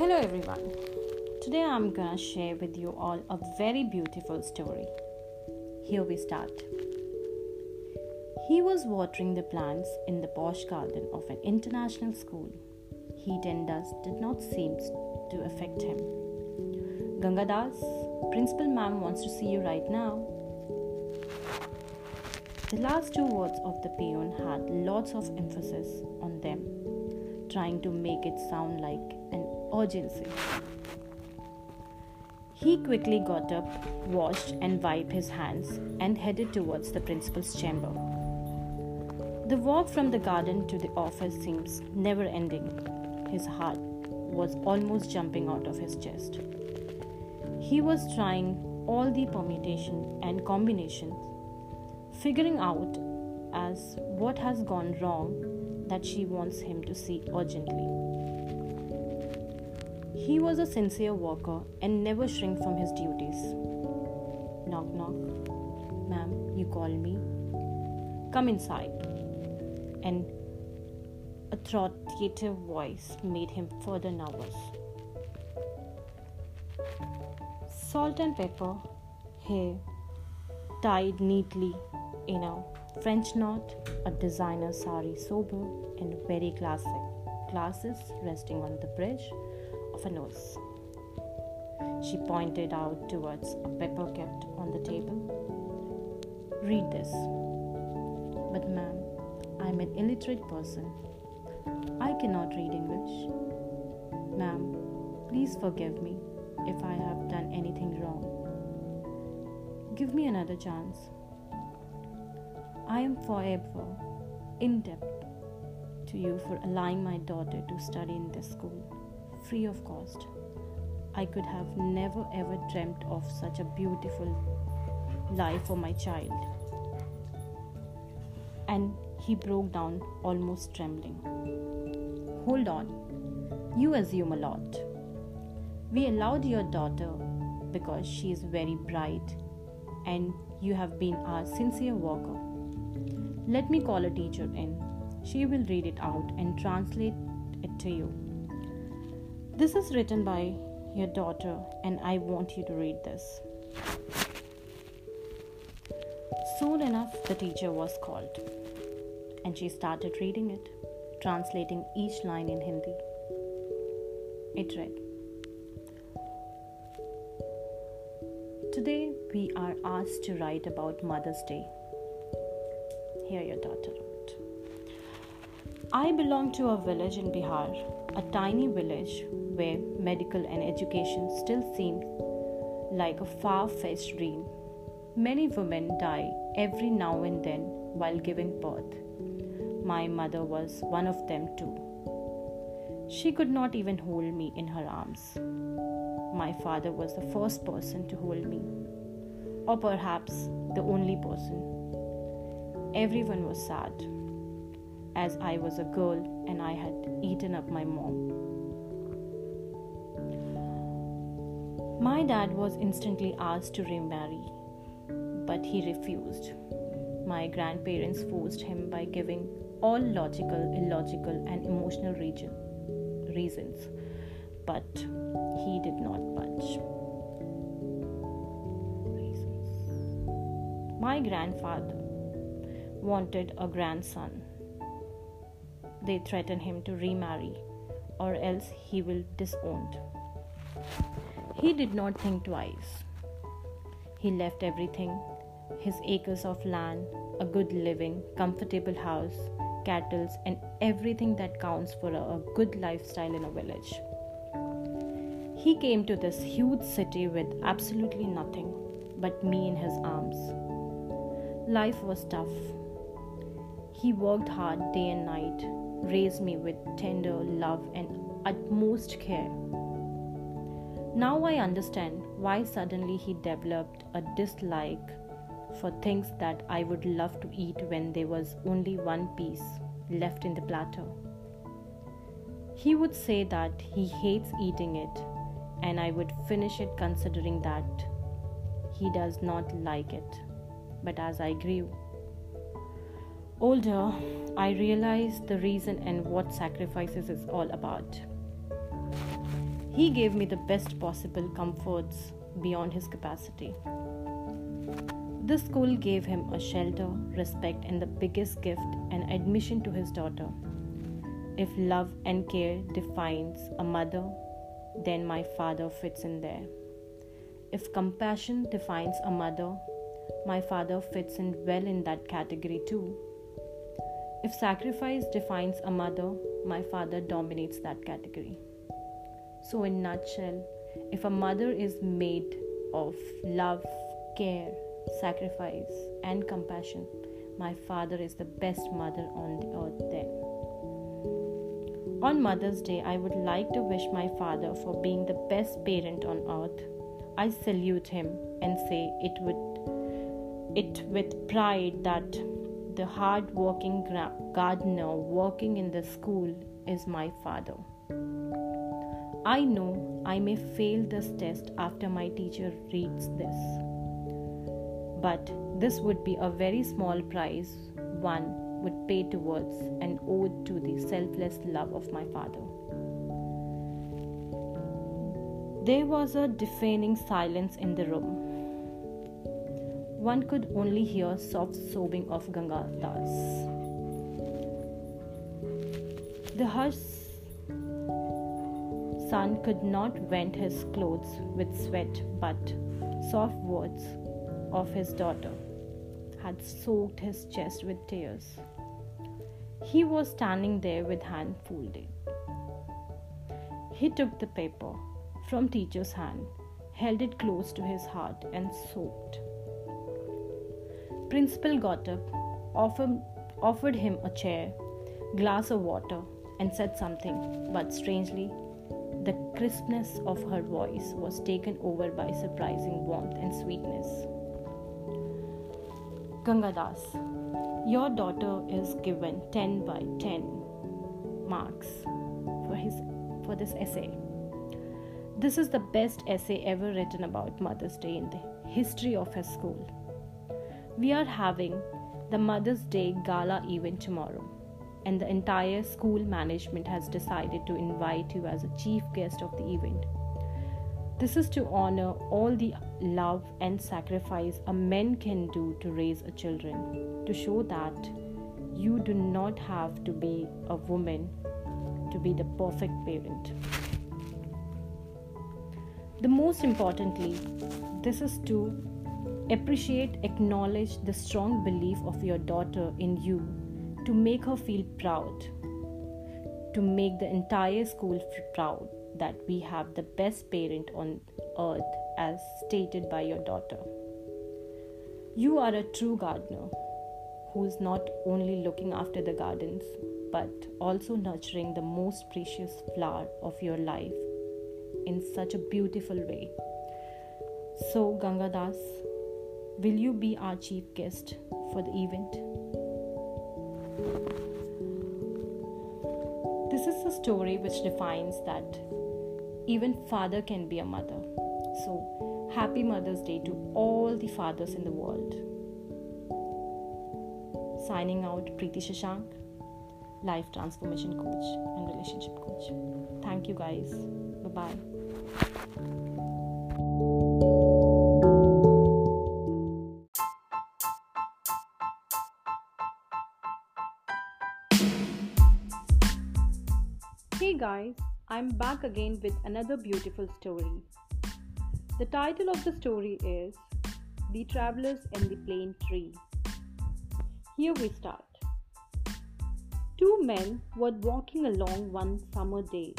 Hello everyone. Today I'm gonna share with you all a very beautiful story. Here we start. He was watering the plants in the posh garden of an international school. Heat and dust did not seem to affect him. Gangadas, principal ma'am wants to see you right now. The last two words of the peon had lots of emphasis on them, trying to make it sound like urgency. He quickly got up, washed and wiped his hands, and headed towards the principal's chamber. The walk from the garden to the office seems never ending. His heart was almost jumping out of his chest. He was trying all the permutation and combinations figuring out as what has gone wrong that she wants him to see urgently. He was a sincere worker and never shrank from his duties. Knock knock. Ma'am, you call me? Come inside. And a authoritative voice made him further nervous. Salt and pepper, hair, tied neatly in a French knot, a designer sari sober and very classic, glasses resting on the bridge of a nose. She pointed out towards a paper kept on the table. Read this. But, ma'am, I'm an illiterate person. I cannot read English. Ma'am, please forgive me if I have done anything wrong. Give me another chance. I am forever in debt to you for allowing my daughter to study in this school free of cost. I could have never ever dreamt of such a beautiful life for my child. And he broke down almost trembling. Hold on, you assume a lot. We allowed your daughter because she is very bright and you have been our sincere worker. Let me call a teacher in. She will read it out and translate it to you. This is written by your daughter, and I want you to read this. Soon enough, the teacher was called, and she started reading it, translating each line in Hindi. It read Today, we are asked to write about Mother's Day. Here, your daughter wrote I belong to a village in Bihar, a tiny village where medical and education still seem like a far fetched dream. Many women die every now and then while giving birth. My mother was one of them too. She could not even hold me in her arms. My father was the first person to hold me, or perhaps the only person. Everyone was sad, as I was a girl and I had eaten up my mom. My dad was instantly asked to remarry, but he refused. My grandparents forced him by giving all logical, illogical, and emotional region, reasons, but he did not budge. My grandfather wanted a grandson. They threatened him to remarry or else he will disowned. He did not think twice. He left everything his acres of land, a good living, comfortable house, cattle, and everything that counts for a, good lifestyle in a village. He came to this huge city with absolutely nothing but me in his arms. Life was tough, he worked hard day and night, raised me with tender love and utmost care. Now I understand why suddenly he developed a dislike for things that I would love to eat when there was only one piece left in the platter. He would say that he hates eating it, and I would finish it considering that he does not like it. But as I grew, older, I realized the reason and what sacrifices is all about. He gave me the best possible comforts beyond his capacity. This school gave him a shelter, respect, and the biggest gift an admission to his daughter. If love and care defines a mother, then my father fits in there. If compassion defines a mother, my father fits in well in that category too. If sacrifice defines a mother, my father dominates that category. So, in nutshell, if a mother is made of love, care, sacrifice, and compassion, my father is the best mother on the earth then. On Mother's Day, I would like to wish my father for being the best parent on earth. I salute him and say it with it with pride that the hard-working gardener working in the school is my father. I know I may fail this test after my teacher reads this. But this would be a very small price one would pay towards an ode to the selfless love of my father. There was a deafening silence in the room. One could only hear soft sobbing of Ganga Das. The hushed son could not vent his clothes with sweat, but soft words of his daughter had soaked his chest with tears. He was standing there with hand folded. He took the paper from teacher's hand, held it close to his heart, and sobbed. Principal got up, offered, offered him a chair, glass of water, and said something, but strangely, the crispness of her voice was taken over by surprising warmth and sweetness. Gangadas, your daughter is given 10 by 10 marks for his for this essay. This is the best essay ever written about Mother's Day in the history of her school. We are having the Mother's Day gala event tomorrow and the entire school management has decided to invite you as a chief guest of the event. This is to honor all the love and sacrifice a man can do to raise a children, to show that you do not have to be a woman to be the perfect parent. The most importantly, this is to appreciate, acknowledge the strong belief of your daughter in you to make her feel proud, to make the entire school proud that we have the best parent on earth as stated by your daughter. You are a true gardener who is not only looking after the gardens but also nurturing the most precious flower of your life in such a beautiful way. So, Gangadas, will you be our chief guest for the event? This is a story which defines that even father can be a mother. So, happy Mother's Day to all the fathers in the world. Signing out, Preeti Shashank, life transformation coach and relationship coach. Thank you guys. Bye bye. Hey guys, I'm back again with another beautiful story. The title of the story is The Travelers and the Plane Tree. Here we start. Two men were walking along one summer day.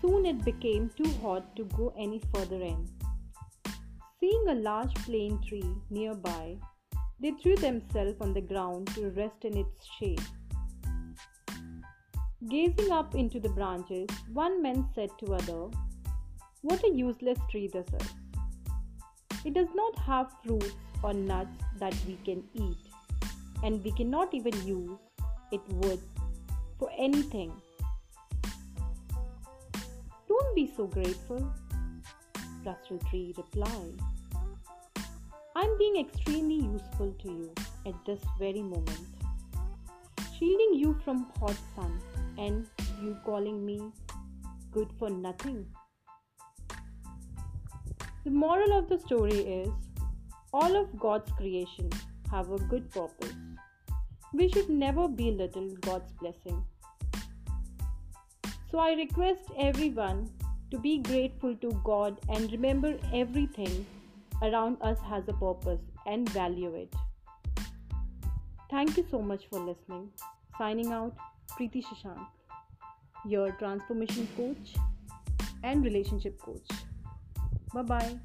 Soon it became too hot to go any further in. Seeing a large plane tree nearby, they threw themselves on the ground to rest in its shade. Gazing up into the branches, one man said to other, What a useless tree this is. It does not have fruits or nuts that we can eat, and we cannot even use it wood for anything. Don't be so grateful, Rustle Tree replied. I'm being extremely useful to you at this very moment, shielding you from hot sun and you calling me good for nothing. The moral of the story is all of God's creation have a good purpose. We should never belittle God's blessing. So I request everyone to be grateful to God and remember everything around us has a purpose and value it. Thank you so much for listening. Signing out, Preeti Shashank your transformation coach and relationship coach bye bye